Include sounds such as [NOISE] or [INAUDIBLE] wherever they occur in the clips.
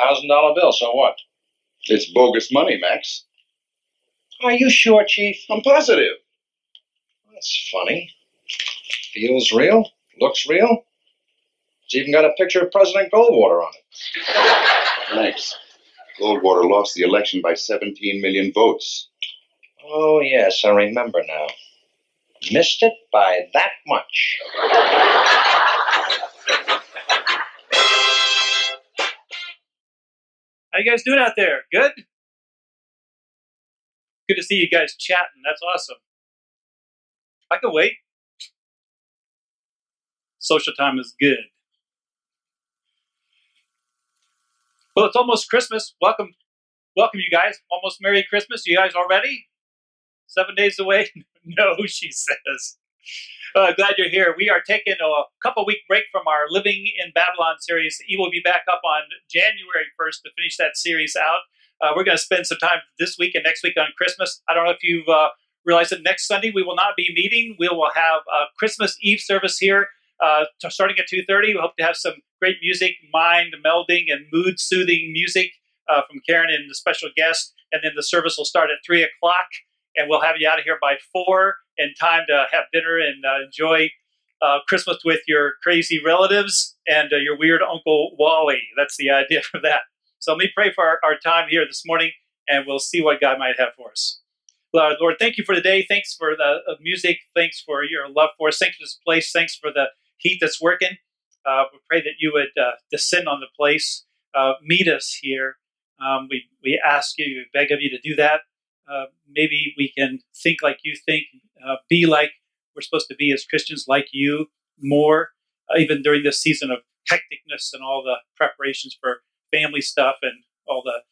thousand dollar bill. So what? It's bogus money, Max. Are you sure, Chief? I'm positive. That's funny. Feels real. Looks real. It's even got a picture of President Goldwater on it. [LAUGHS] Max, Goldwater lost the election by 17 million votes. Oh, yes, I remember now. Missed it by that much. [LAUGHS] you guys doing out there? Good? Good to see you guys chatting. That's awesome. I can wait. Social time is good. Well, it's almost Christmas. Welcome, welcome, you guys. Almost Merry Christmas. You guys already? Seven days away? [LAUGHS] no, she says. Uh, glad you're here. We are taking a couple week break from our Living in Babylon series. E will be back up on January 1st to finish that series out. Uh, we're going to spend some time this week and next week on Christmas. I don't know if you've uh, realized that next Sunday we will not be meeting. We will have a Christmas Eve service here uh, starting at 2.30. We hope to have some great music, mind melding and mood soothing music uh, from Karen and the special guest. And then the service will start at 3 o'clock and we'll have you out of here by 4 in time to have dinner and uh, enjoy uh, Christmas with your crazy relatives and uh, your weird Uncle Wally. That's the idea for that. So let me pray for our, our time here this morning, and we'll see what God might have for us. Lord, Lord thank you for the day. Thanks for the uh, music. Thanks for your love for us. Thanks for this place. Thanks for the heat that's working. Uh, we pray that you would uh, descend on the place, meet us here. Um, we, we ask you, we beg of you to do that. Maybe we can think like you think, uh, be like we're supposed to be as Christians, like you more, uh, even during this season of hecticness and all the preparations for family stuff and all the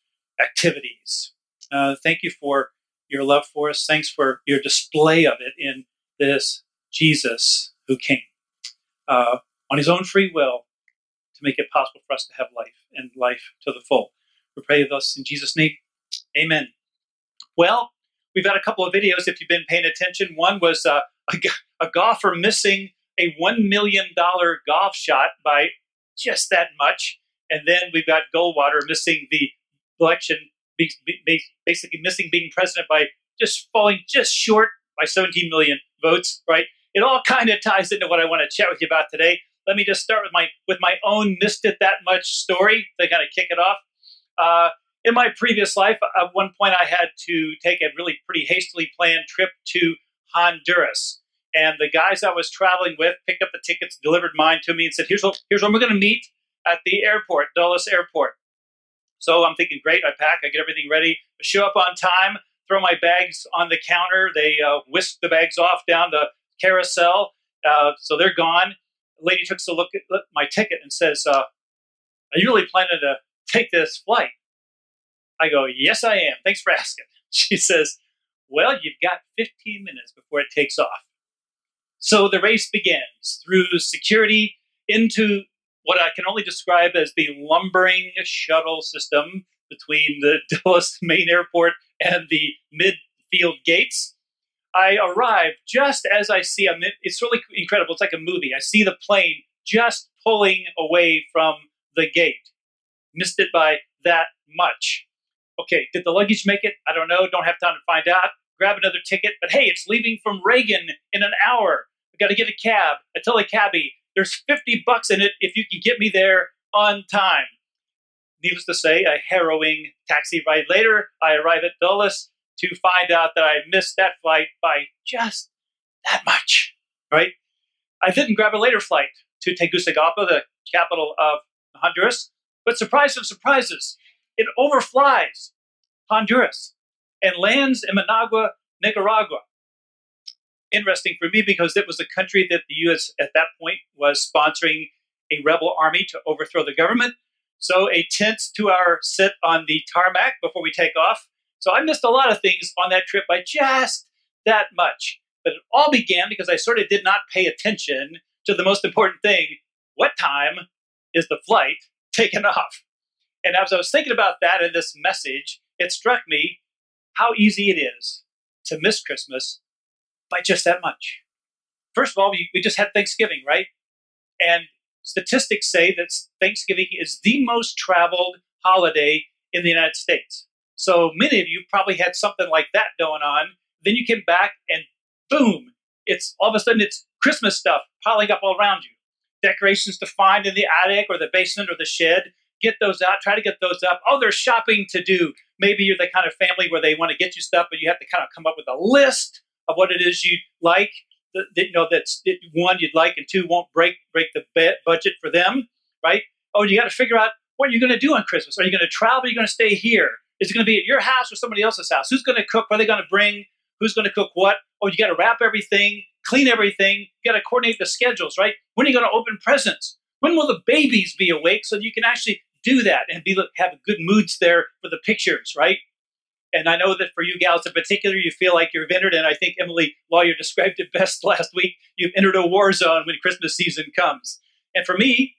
activities. Uh, thank you for your love for us. Thanks for your display of it in this Jesus who came uh, on his own free will to make it possible for us to have life and life to the full. We pray this in Jesus' name. Amen. Well, We've had a couple of videos if you've been paying attention. One was uh, a, a golfer missing a $1 million golf shot by just that much. And then we've got Goldwater missing the election, basically missing being president by just falling just short by 17 million votes, right? It all kind of ties into what I want to chat with you about today. Let me just start with my with my own missed it that much story to kind of kick it off. Uh, in my previous life, at one point I had to take a really pretty hastily planned trip to Honduras. And the guys I was traveling with picked up the tickets, delivered mine to me, and said, Here's, what, here's where we're going to meet at the airport, Dulles Airport. So I'm thinking, Great, I pack, I get everything ready, I show up on time, throw my bags on the counter. They uh, whisk the bags off down the carousel. Uh, so they're gone. The lady takes a look at my ticket and says, uh, Are you really planning to take this flight? I go, Yes, I am. Thanks for [LAUGHS] asking. She says, Well, you've got 15 minutes before it takes off. So the race begins through security into what I can only describe as the lumbering shuttle system between the [LAUGHS] Dulles main airport and the midfield gates. I arrive just as I see, a, it's really incredible. It's like a movie. I see the plane just pulling away from the gate. Missed it by that much. Okay, did the luggage make it? I don't know. Don't have time to find out. Grab another ticket. But hey, it's leaving from Reagan in an hour. I've got to get a cab. I tell the cabbie, there's 50 bucks in it if you can get me there on time. Needless to say, a harrowing taxi ride later, I arrive at Dulles to find out that I missed that flight by just that much, right? I didn't grab a later flight to Tegucigalpa, the capital of Honduras. But surprise of surprises, it overflies Honduras and lands in Managua, Nicaragua. Interesting for me because it was the country that the U.S. at that point was sponsoring a rebel army to overthrow the government. So a tense two-hour sit on the tarmac before we take off. So I missed a lot of things on that trip by just that much. But it all began because I sort of did not pay attention to the most important thing. What time is the flight taking [LAUGHS] off? And as I was thinking about that in this message, it struck me how easy it is to miss Christmas by just that much. First of all, we, we just had Thanksgiving, right? And statistics say that Thanksgiving is the most traveled holiday in the United States. So many of you probably had something like that going on. Then you came back and boom, it's all of a sudden it's Christmas stuff piling up all around you. Decorations to find in the attic or the basement or the shed. Get those out. Try to get those up. Oh, there's shopping to do. Maybe you're the kind of family where they want to get you stuff, but you have to kind of come up with a list of what it is you like. That, you know that's one you'd like, and two won't break break the budget for them, right? Oh, you got to figure out what you're going to do on Christmas. Are you going to travel? Are you going to stay here? Is it going to be at your house or somebody else's house? Who's going to cook? What are they going to bring? Who's going to cook what? Oh, you got to wrap everything, clean everything. You got to coordinate the schedules, right? When are you going to open presents? When will the babies be awake so you can actually do that and be have good moods there for the pictures, right? And I know that for you gals in particular, you feel like you've entered, and I think Emily Lawyer described it [LAUGHS] best last week. You've entered a war zone when Christmas season comes. And for me,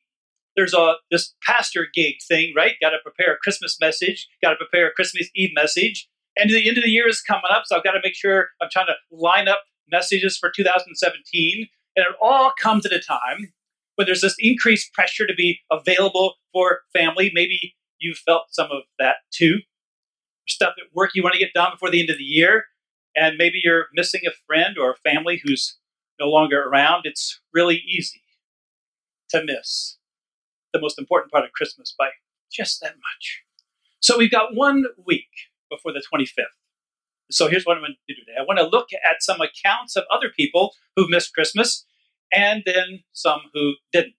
there's a this pastor gig thing, right? Got to prepare a Christmas message, got to prepare a Christmas Eve message, and the end of the year is coming up, so I've got to make sure I'm trying to line up messages for 2017, and it all comes at a time when there's this increased pressure to be available for family. Maybe you felt some of that too. Stuff at work you want to get done before the end of the year, and maybe you're missing a friend or a family who's no longer around. It's really easy to miss the most important part of Christmas by just that much. So we've got one week before the 25th. So here's what I'm going to do today. I want to look at some accounts of other people who missed Christmas and then some who didn't.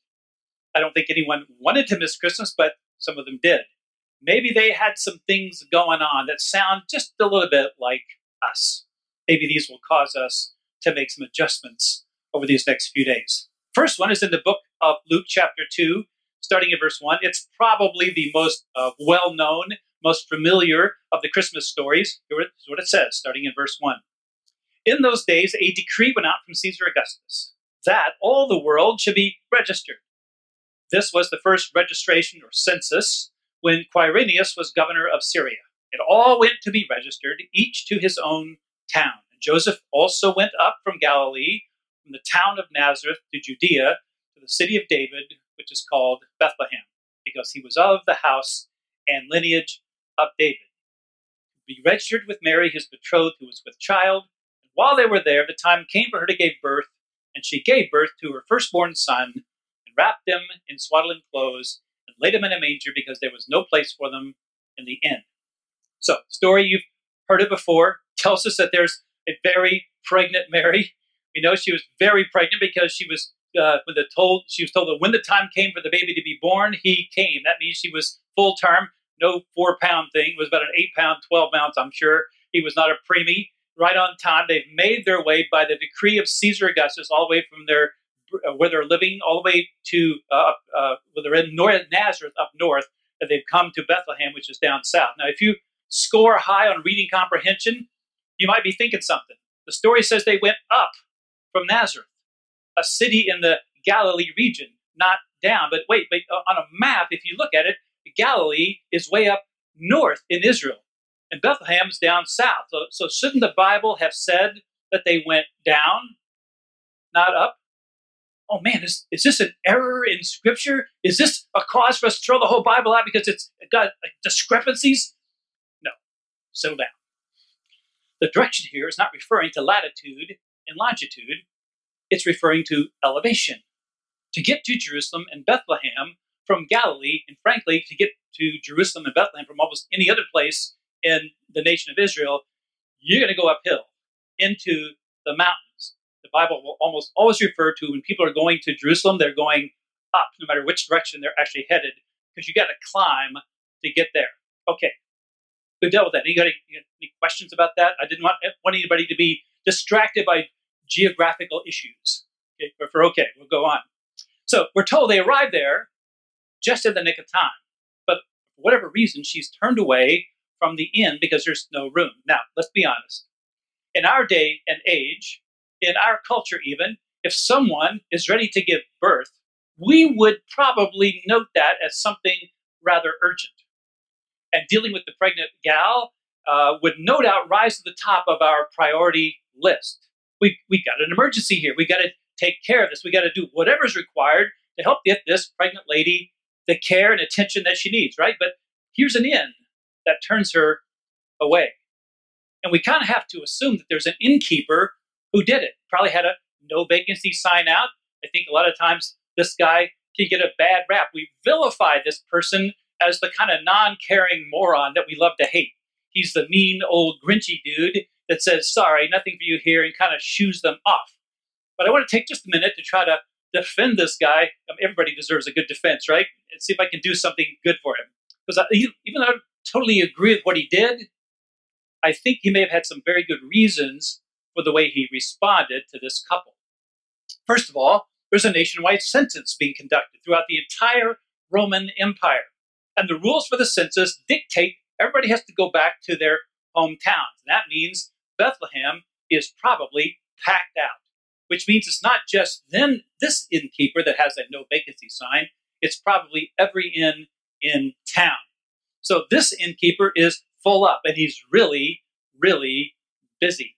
I don't think anyone wanted to miss Christmas, but some of them did. Maybe they had some things going on that sound just a little bit like us. Maybe these will cause us to make some adjustments over these next few days. First one is in the book of Luke, chapter 2, starting at verse 1. It's probably the most uh, well known, most familiar of the Christmas stories. Here's what it says, starting in verse 1. In those days, a decree went out from Caesar Augustus that all the world should be registered. This was the first registration or census when Quirinius was governor of Syria. It all went to be registered, each to his own town. Joseph also went up from Galilee, from the town of Nazareth to Judea, to the city of David, which is called Bethlehem, because he was of the house and lineage of David. Be registered with Mary, his betrothed, who was with child. And while they were there, the time came for her to give birth, and she gave birth to her firstborn son, and wrapped him in swaddling clothes, and laid him in a manger because there was no place for them in the inn. So, story you've heard it before tells us that there's a very pregnant Mary. We know she was very pregnant because she was uh, when the told she was told that when the time came for the baby to be born, he came. That means she was full term, no four pound thing. It was about an eight pound, twelve ounce. I'm sure he was not a preemie. Right on time. They've made their way by the decree of Caesar Augustus all the way from their uh, where they're living all the way to uh, uh, where they're in North Nazareth up north. That they've come to Bethlehem, which is down south. Now, if you score high on reading comprehension, you might be thinking something. The story says they went up from Nazareth a city in the Galilee region, not down. But wait, wait, uh, on a map, if you look at it, Galilee is way up north in Israel, and Bethlehem's down south. So, so shouldn't the Bible have said that they went down, not up? Oh man, is, is this an error in Scripture? Is this a cause for us to throw the whole Bible out because it's got discrepancies? No, settle down. The direction here is not referring to latitude and longitude, it's referring to elevation. To get to Jerusalem and Bethlehem from Galilee, and frankly, to get to Jerusalem and Bethlehem from almost any other place in the nation of Israel, you're going to go uphill into the mountains. The Bible will almost always refer to when people are going to Jerusalem, they're going up, no matter which direction they're actually headed, because you got to climb to get there. Okay, we've dealt with that. You got any, any questions about that? I didn't want, eh, want anybody to be distracted by geographical issues. Okay, but for okay, we'll go on. So we're told they arrived there just in the nick of time. But for whatever reason, she's turned away from the inn because there's no room. Now, let's be honest. In our day and age, in our culture even, if someone is ready to give birth, we would probably note that as something rather urgent. And dealing with the pregnant gal uh, would no doubt rise to the top of our priority list we we got an emergency here. We got to take care of this. We got to do whatever's required to help get this pregnant lady the care and attention that she needs, right? But here's an inn that turns her away. And we kind of have to assume that there's an innkeeper who did it. Probably had a no vacancy sign out. I think a lot of times this guy can get a bad rap. We vilify this person as the kind of non caring moron that we love to hate. He's the mean old grinchy dude that says, sorry, nothing for you here, and kind of shoos them off. But I want to take just a minute to try to defend this guy. Mean, everybody deserves a good defense, right? And see if I can do something good for him. Because even though totally agree with what he did, I think he may have had some very good reasons for the way he responded to this couple. First of all, there's a nationwide census being conducted throughout the entire Roman Empire. And the rules for the census dictate everybody has to go back to their hometowns. That means Bethlehem is probably packed out, which means it's not just then this innkeeper that has that no vacancy sign, it's probably every inn in town. So this innkeeper is full up and he's really, really busy.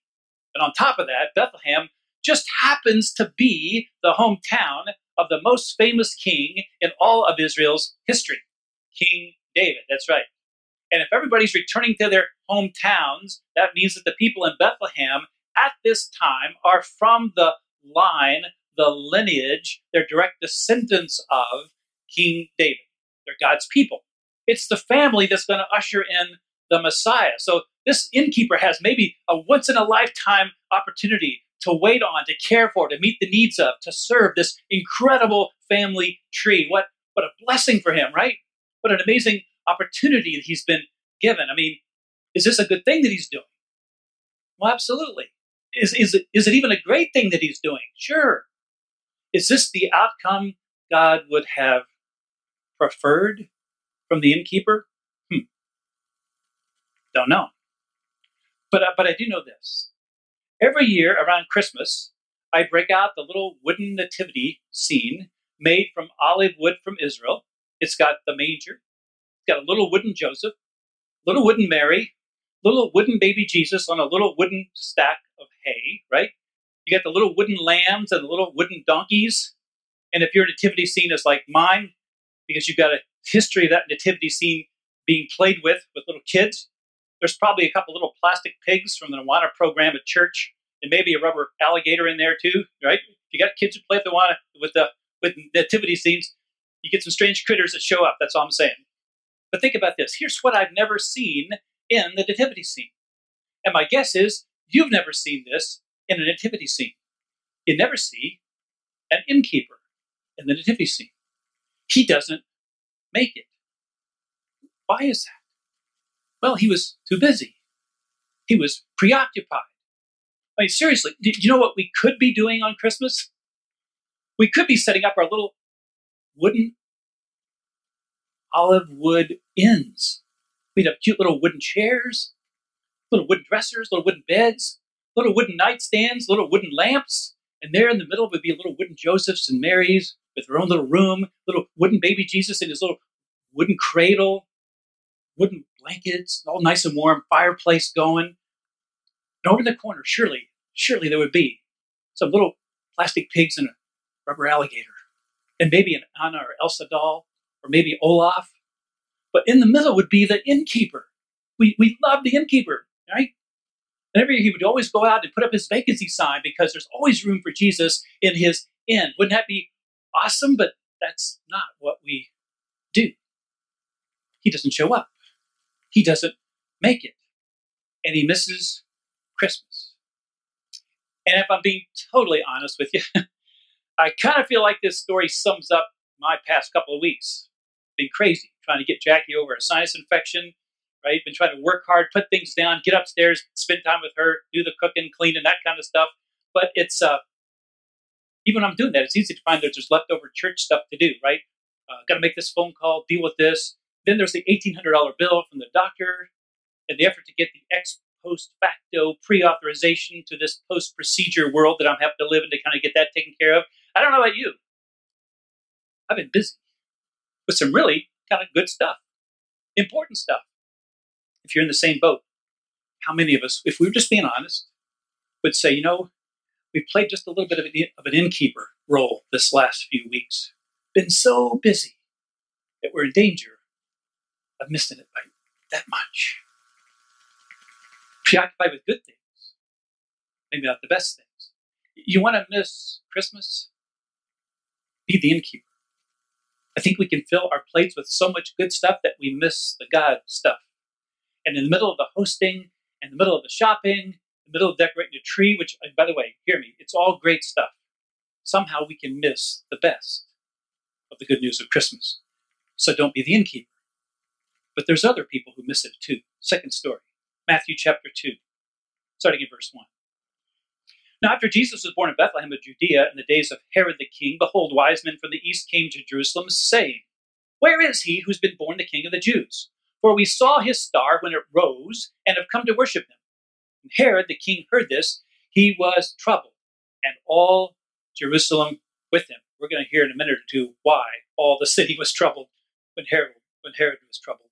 And on top of that, Bethlehem just happens to be the hometown of the most famous king in all of Israel's history, King David. That's right. And if everybody's returning to their hometowns, that means that the people in Bethlehem at this time are from the line, the lineage, they're direct descendants of King David. They're God's people. It's the family that's going to usher in the Messiah. So this innkeeper has maybe a once in a lifetime opportunity to wait on, to care for, to meet the needs of, to serve this incredible family tree. What, what a blessing for him, right? What an amazing opportunity that he's been given. I mean, is this a good thing that he's doing? Well, absolutely. Is, is, it, is it even a great thing that he's doing? Sure. Is this the outcome God would have preferred from the innkeeper? Hmm. Don't know. But, uh, but I do know this Every year around Christmas, I break out the little wooden nativity scene made from olive wood from Israel. It's got the manger, it's got a little wooden Joseph, little wooden Mary, little wooden baby Jesus on a little wooden stack of hay, right? You got the little wooden lambs and the little wooden donkeys. And if your nativity scene is like mine, because you've got a history of that nativity scene being played with with little kids, there's probably a couple little plastic pigs from the Awana program at church, and maybe a rubber alligator in there too, right? If you got kids who play with the Awana with the with nativity scenes, you get some strange critters that show up. That's all I'm saying. But think about this. Here's what I've never seen in the nativity scene, and my guess is you've never seen this in a nativity scene. You never see an innkeeper in the nativity scene. He doesn't make it. Why is that? Well, he was too busy. He was preoccupied. I mean, seriously, do you know what we could be doing on Christmas? We could be setting up our little wooden olive wood inns. We'd have cute little wooden chairs, little wooden dressers, little wooden beds, little wooden nightstands, little wooden lamps. And there in the middle would be little wooden Josephs and Marys with their own little room, little wooden baby Jesus in his little wooden cradle, wooden blankets, all nice and warm, fireplace going. And over in the corner, surely, surely there would be some little plastic pigs and a rubber alligator, and maybe an Anna or Elsa doll, or maybe Olaf. But in the middle would be the innkeeper. We, we love the innkeeper, right? And every year he would always go out and put up his vacancy sign because there's always room for Jesus in his inn. Wouldn't that be awesome? But that's not what we do. He doesn't show up he doesn't make it. And he misses Christmas. And if I'm being totally honest with you, [LAUGHS] I kind of feel like this story sums up my past couple of weeks. Been crazy trying to get Jackie over a sinus infection, right? Been trying to work hard, put things down, get upstairs, spend time with her, do the cooking, cleaning, that kind of stuff. But it's uh, even when I'm doing that, it's easy to find there's just leftover church stuff to do, right? Uh, Got to make this phone call, deal with this, then there's the $1,800 bill from the doctor and the effort to get the ex post facto pre authorization to this post procedure world that I'm having to live in to kind of get that taken care of. I don't know about you. I've been busy with some really kind of good stuff, important stuff. If you're in the same boat, how many of us, if we were just being honest, would say, you know, we've played just a little bit of an, of an innkeeper role this last few weeks, been so busy that we're in danger of missing it by that much. Preoccupied with good things, maybe not the best things. You want to miss Christmas? Be the innkeeper. I think we can fill our plates with so much good stuff that we miss the God stuff. And in the middle of the hosting, in the middle of the shopping, middle of decorating a tree, which, by the way, hear me, it's all great stuff. Somehow we can miss the best of the good news of Christmas. So don't be the innkeeper. But there's other people who miss it too. Second story, Matthew chapter 2, starting in verse 1. Now, after Jesus was born in Bethlehem of Judea in the days of Herod the king, behold, wise men from the east came to Jerusalem, saying, Where is he who's been born the king of the Jews? For we saw his star when it rose, and have come to worship him. Herod the king heard this, he was troubled, and all Jerusalem with him. We're going to hear in a minute or two why all the city was troubled when Herod, when Herod was troubled.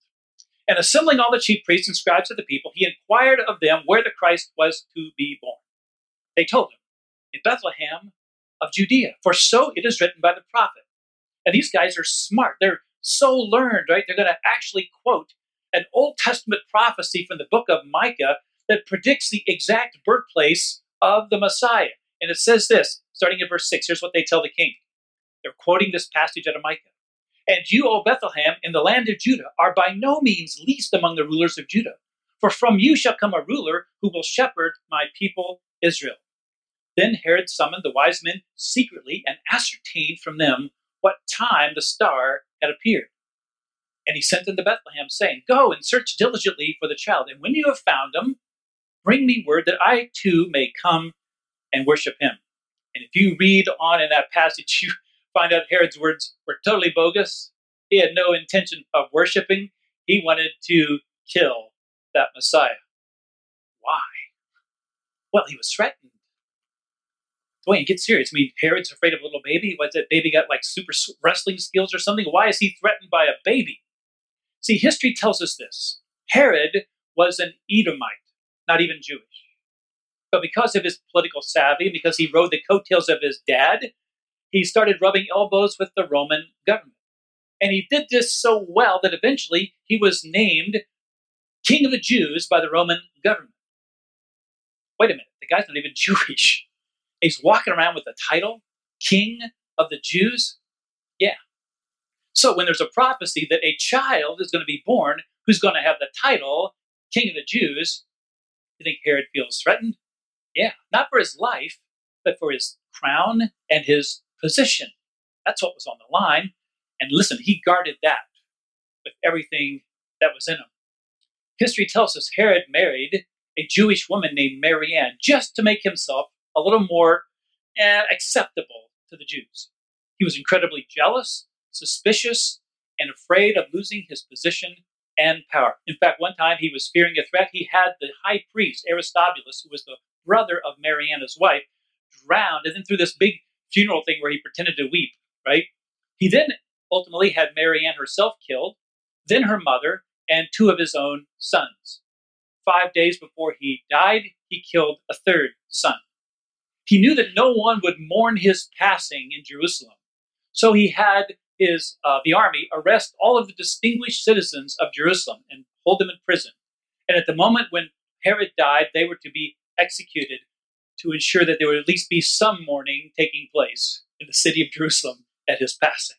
And assembling all the chief priests and scribes of the people, he inquired of them where the Christ was to be born. They told him, In Bethlehem of Judea, for so it is written by the prophet. And these guys are smart. They're so learned, right? They're going to actually quote an Old Testament prophecy from the book of Micah that predicts the exact birthplace of the Messiah. And it says this, starting at verse 6. Here's what they tell the king. They're quoting this passage out of Micah. And you, O Bethlehem, in the land of Judah, are by no means least among the rulers of Judah. For from you shall come a ruler who will shepherd my people Israel. Then Herod summoned the wise men secretly and ascertained from them what time the star had appeared. And he sent them to Bethlehem, saying, Go and search diligently for the child, and when you have found him, bring me word that I too may come and worship him. And if you read on in that passage, [LAUGHS] you find out Herod's words were totally bogus. He had no intention of worshiping, he wanted to kill that Messiah. Why? Well, he was threatened. Wait, get serious. I mean, Herod's afraid of a little baby. Was that baby got like super wrestling skills or something? Why is he threatened by a baby? See, history tells us this. Herod was an Edomite, not even Jewish. But because of his political savvy, because he rode the coattails of his dad, he started rubbing elbows with the Roman government. And he did this so well that eventually he was named King of the Jews by the Roman government. Wait a minute, the guy's not even [LAUGHS] Jewish. He's walking around with the title, King of the Jews. Yeah. So when there's a prophecy that a child is going to be born who's going to have the title, King of the Jews, you think Herod feels threatened? Yeah. Not for his life, but for his crown and his position. That's what was on the line. And listen, he guarded that with everything that was in him. History tells us Herod married a Jewish woman named Marianne just to make himself a little more eh, acceptable to the Jews. He was incredibly jealous, suspicious, and afraid of losing his position and power. In fact, one time he was fearing a threat. He had the high priest, Aristobulus, who was the brother of Marianna's wife, drowned, and then through this big funeral thing where he pretended to weep, right? He then ultimately had Marianne herself killed, then her mother, and two of his own sons. Five days before he died, he killed a third son. He knew that no one would mourn his passing in Jerusalem. So he had his uh, the army arrest all of the distinguished citizens of Jerusalem and hold them in prison. And at the moment when Herod died, they were to be executed to ensure that there would at least be some mourning taking place in the city of Jerusalem at his passing.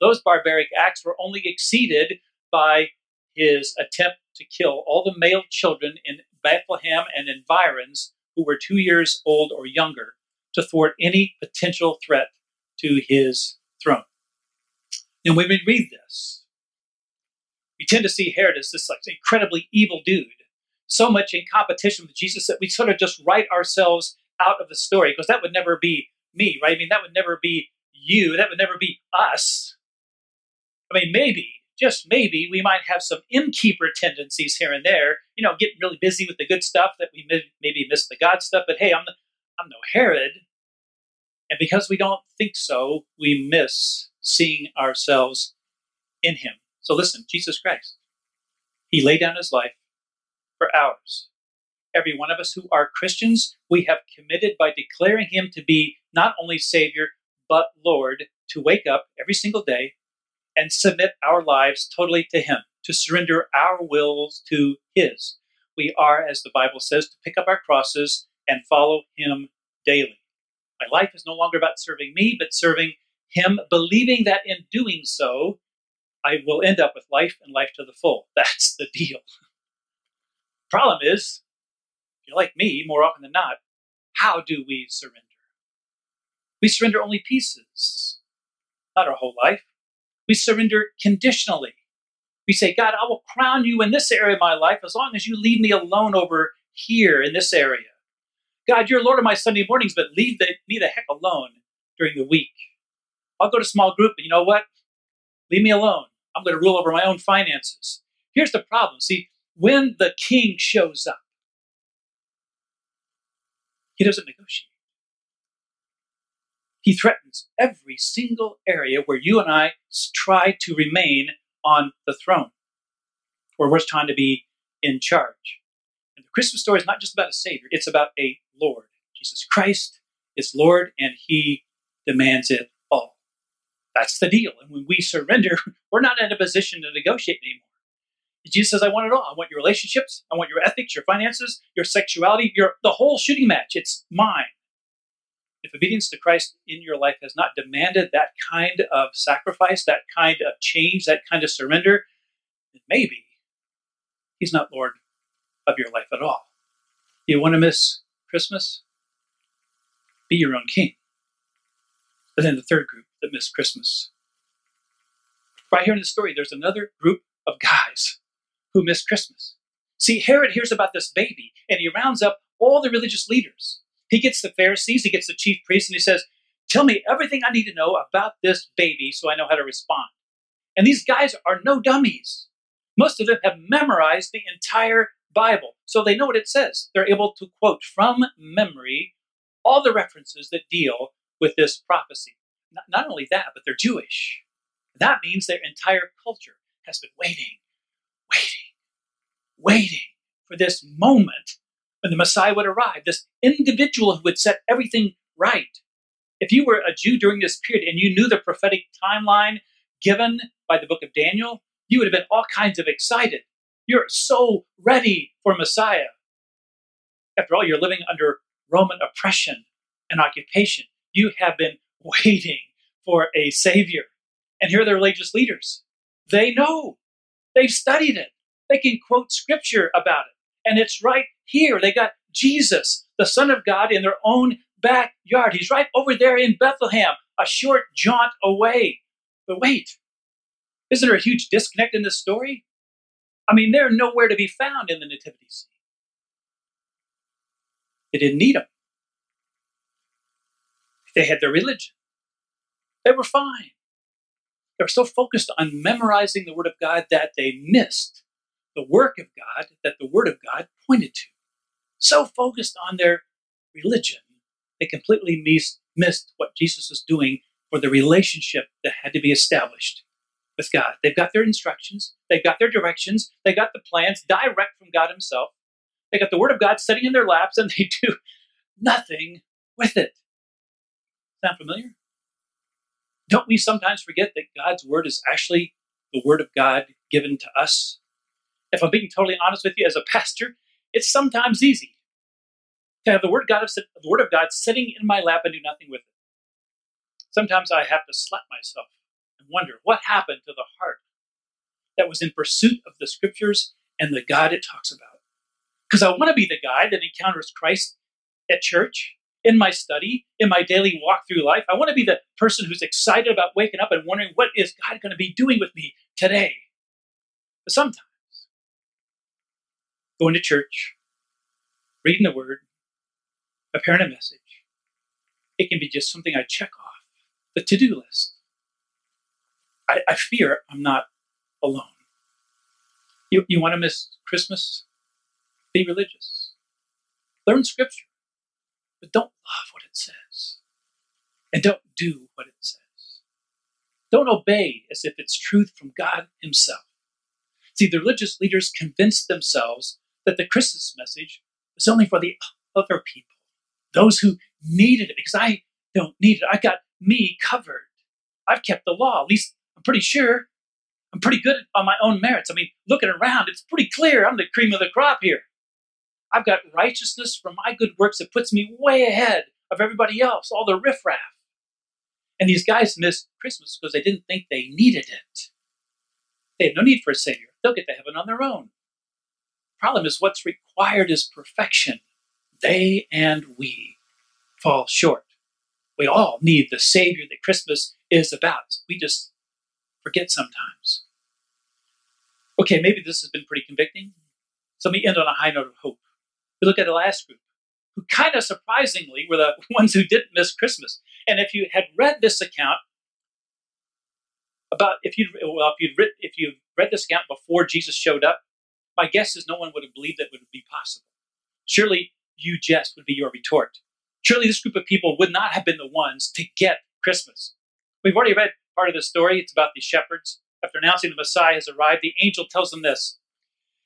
those barbaric acts were only exceeded by his attempt to kill all the male children in Bethlehem and environs who were two years old or younger to thwart any potential threat to his throne. And when we read this, we tend to see Herod as this like incredibly evil dude, so much in competition with Jesus that we sort of just write ourselves out of the story because that would never be me, right? I mean, that would never be you, that would never be us. I mean, maybe, just maybe, we might have some innkeeper tendencies here and there, you know, getting really busy with the good stuff that we maybe miss the God stuff. But hey, I'm, I'm no Herod. And because we don't think so, we miss seeing ourselves in him. So listen, Jesus Christ, he laid down his life for ours. Every one of us who are Christians, we have committed by declaring him to be not only Savior, but Lord, to wake up every single day and submit our lives totally to him. to surrender our wills to His. We are, as the Bible says, to pick up our crosses and follow Him daily. My life is no longer about serving me, but serving Him, believing that in doing so, I will end up with life and life to the full. [LAUGHS] That's the deal. Problem is, if you're like me, more often than not, how do we surrender? We surrender only pieces, not our whole life. We surrender conditionally. We say, God, I will crown you in this area of my life as long as you leave me alone over here in this area. God, you're Lord of my Sunday mornings, but leave the, me the heck alone during the week. I'll go to small group, but you know what? Leave me alone. I'm going to rule over my own finances. Here's the problem. See, when the king shows up, he doesn't negotiate. He threatens every single area where you and I try to remain on the throne, where we're trying to be in charge. And the Christmas story is not just about a Savior, it's about a Lord. Jesus Christ is Lord, and He demands it. That's the deal. And when we surrender, [LAUGHS] we're not in a position to negotiate anymore. Jesus says, I want it all. I want your relationships, I want your ethics, your finances, your sexuality, your the whole shooting match. It's mine. If obedience to Christ in your life has not demanded that kind of sacrifice, that kind of change, that kind of surrender, then maybe He's not Lord of your life at all. You want to miss Christmas? Be your own king. But then the third group that missed Christmas. Right here in the story, there's another group of guys who missed Christmas. See, Herod hears about this baby and he rounds up all the religious leaders. He gets the Pharisees, he gets the chief priests, and he says, Tell me everything I need to know about this baby so I know how to respond. And these guys are no dummies. Most of them have memorized the entire Bible, so they know what it says. They're able to quote from memory all the references that deal with this prophecy. Not, only that, but they're Jewish. That means their entire culture has been waiting, waiting, waiting for this moment when the Messiah would arrive, this individual who would set everything right. If you were a Jew during this period and you knew the prophetic timeline given by the book of Daniel, you would have been all kinds of excited. You're so ready for Messiah. After all, you're living under Roman oppression and occupation. You have been waiting for a Savior. And here are the religious leaders. They know. They've studied it. They can quote scripture about it. And it's right here. They got Jesus, the Son of God, in their own backyard. He's right over there in Bethlehem, a short jaunt away. But wait, isn't there a huge disconnect in this story? I mean, they're nowhere to be found in the nativity scene. They didn't need them. They had their religion. They were fine. They were so focused on memorizing the Word of God that they missed the work of God that the Word of God pointed to. So focused on their religion, they completely missed, what Jesus was doing for the relationship that had to be established with God. They've got their instructions, they've got their directions, they got the plans direct from God Himself. They got the Word of God sitting in their laps, and they [LAUGHS] do nothing with it. Sound familiar? Don't we sometimes forget that God's Word is actually the Word of God given to us if I'm being totally honest with you as a pastor, it's sometimes easy to have the word, God, the word of God sitting in my lap and do nothing with it. Sometimes I have to slap myself and wonder what happened to the heart that was in pursuit of the scriptures and the God it talks about. Because I want to be the guy that encounters Christ at church, in my study, in my daily walk through life. I want to be the person who's excited about waking up and wondering, what is God going to be doing with me today? But sometimes going to church, reading the word, preparing a message. It can be just something I check off the to do list. I, I, fear I'm not alone. You, you want to miss Christmas? Be religious. Learn scripture, but don't love what it says. And don't do what it says. Don't obey as if it's truth from God Himself. See, the religious leaders convinced themselves that the Christmas message was only for the other people, those who needed it, because I don't need it. I've got me covered. I've kept the law, at least I'm pretty sure. I'm pretty good on my own merits. I mean, looking around, it's pretty clear I'm the cream of the crop here. I've got righteousness from my good works that puts me way ahead of everybody else, all the riffraff. And these guys missed Christmas because they didn't think they needed it. They had no need for a Savior. They'll get to heaven on their own. Problem is, what's required is perfection. They and we fall short. We all need the Savior that Christmas is about. We just forget sometimes. Okay, maybe this has been pretty convicting. So let me end on a high note of hope. We look at the last group, who kind of surprisingly were the [LAUGHS] ones who didn't miss Christmas. And if you had read this account about if you well if you'd read, if you read this account before Jesus showed up, my guess is no one would have believed that would be possible. Surely you jest would be your retort. Surely this group of people would not have been the ones to get Christmas. We've already read part of the story. It's about these shepherds. After announcing the Messiah has arrived, the angel tells them this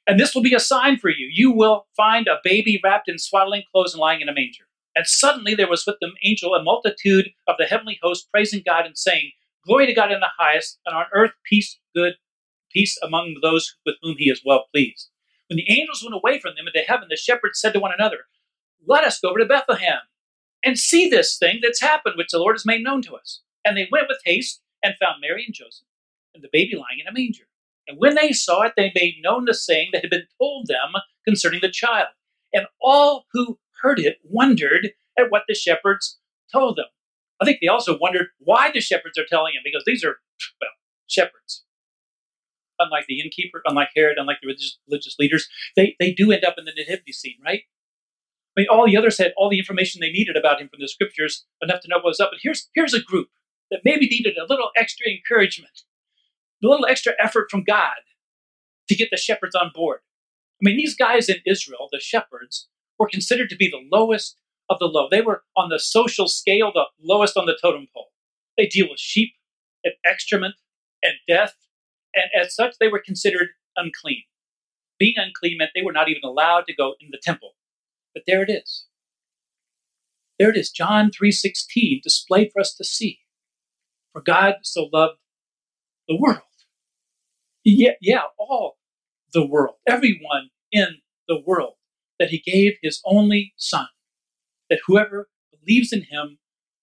And this will be a sign for you. You will find a baby wrapped in swaddling clothes and lying in a manger. And suddenly there was with the angel a multitude of the heavenly host praising God and saying, Glory to God in the highest, and on earth peace, good, peace among those with whom he is well pleased. When the angels went away from them into heaven, the shepherds said to one another, Let us go over to Bethlehem and see this thing that's happened, which the Lord has made known to us. And they went with haste and found Mary and Joseph and the baby lying in a manger. And when they saw it, they made known the saying that had been told them concerning the child. And all who heard it wondered at what the shepherds told them. I think they also wondered why the shepherds are telling him, because these are, well, shepherds. Unlike the innkeeper, unlike Herod, unlike the religious, leaders, they, they do end up in the nativity scene, right? I mean, all the others had all the information they needed about him from the scriptures, enough to know what was up. But here's, here's a group that maybe needed a little extra encouragement, a little extra effort from God to get the shepherds on board. I mean, these guys in Israel, the shepherds, were considered to be the lowest of the low. They were on the social scale, the lowest on the totem pole. They deal with sheep and excrement and death, and as such, they were considered unclean. Being unclean meant they were not even allowed to go in the temple. But there it is. There it is, John 3:16 displayed for us to see. For God so loved the world. Yeah, yeah, all the world, everyone in the world, that he gave his only son that whoever believes in him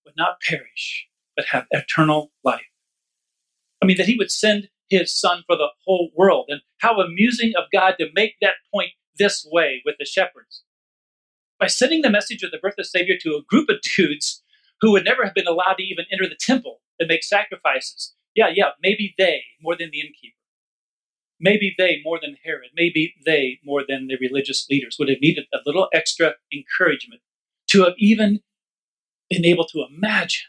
would not perish, but have eternal life. I mean, that he would send his son for the whole world. And how amusing of God to make that point this way with the shepherds. By sending the message of the birth of Savior to a group of dudes who would never have been allowed to even enter the temple and make sacrifices. Yeah, yeah, maybe they more than the innkeeper. Maybe they more than Herod. Maybe they more than the religious leaders would have needed a little extra encouragement to have even been able to imagine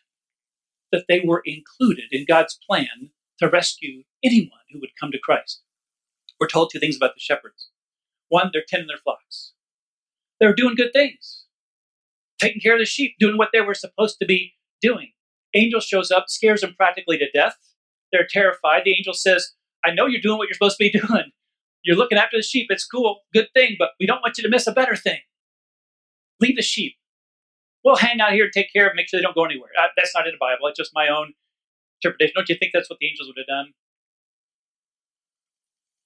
that they were included in God's plan to rescue anyone who would come to Christ. We're told two things about the shepherds. One, they're tending their flocks. They're doing good things, taking care of the sheep, doing what they were supposed to be doing. Angel shows up, scares them practically to death. They're terrified. The angel says, I know you're doing what you're supposed to be doing. You're looking after the sheep. It's cool, good thing, but we don't want you to miss a better thing. Leave the sheep we'll hang out here and take care of, them, make sure they don't go anywhere. That's not in the Bible. It's just my own interpretation. Don't you think that's what the angels would have done?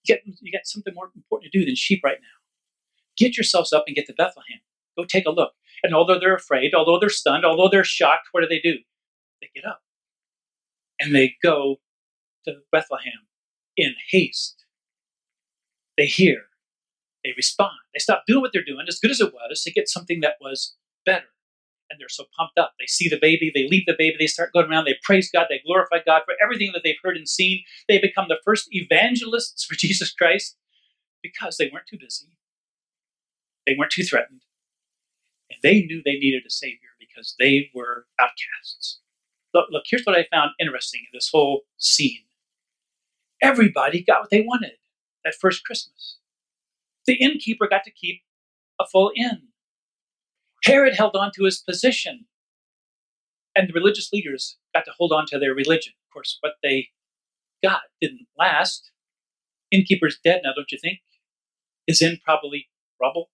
You get, you got something more important to do than sheep right now. Get yourselves up and get to Bethlehem. Go take a look. And although they're afraid, although they're stunned, although they're shocked, what do they do? They get up and they go to Bethlehem in haste. They hear, they respond, they stop doing what they're doing, as good as it was, to get something that was better and they're so pumped up. They see the baby, they leave the baby, they start going around, they praise God, they glorify God for everything that they've heard and seen. They become the first evangelists for [LAUGHS] Jesus Christ because they weren't too busy, they weren't too threatened, and they knew they needed a Savior because they were outcasts. Look, look here's what I found interesting in this whole scene everybody got what they wanted that first Christmas. The innkeeper got to keep a full inn. Herod held on to his position, and the religious leaders got to hold on to their religion. Of course, what they got didn't last. Innkeeper's dead now, don't you think? His inn probably rubble.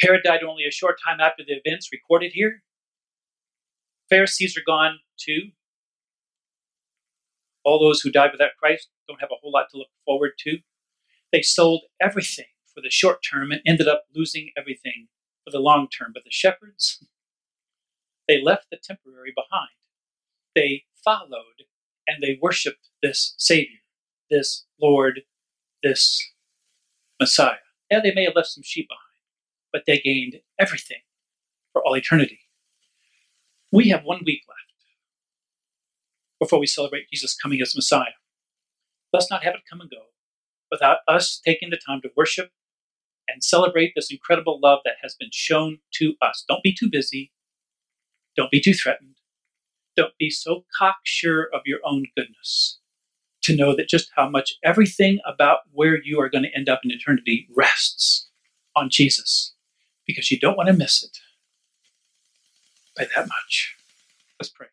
Herod died only a short time after the events recorded here. Pharisees are gone too. All those who died without Christ don't have a whole lot to look forward to. They sold everything for the short term and ended up losing everything for the long term. But the shepherds, they left the temporary behind. They followed and they worshiped this Savior, this Lord, this Messiah. Yeah, they may have left some sheep behind, but they gained everything for all eternity. We have one week left before we celebrate Jesus coming as Messiah. Let's not have it come and go without us taking the time to worship and celebrate this incredible love that has been shown to us. Don't be too busy. Don't be too threatened. Don't be so cocksure of your own goodness to know that just how much everything about where you are going to end up in eternity rests on Jesus because you don't want to miss it by that much. Let's pray.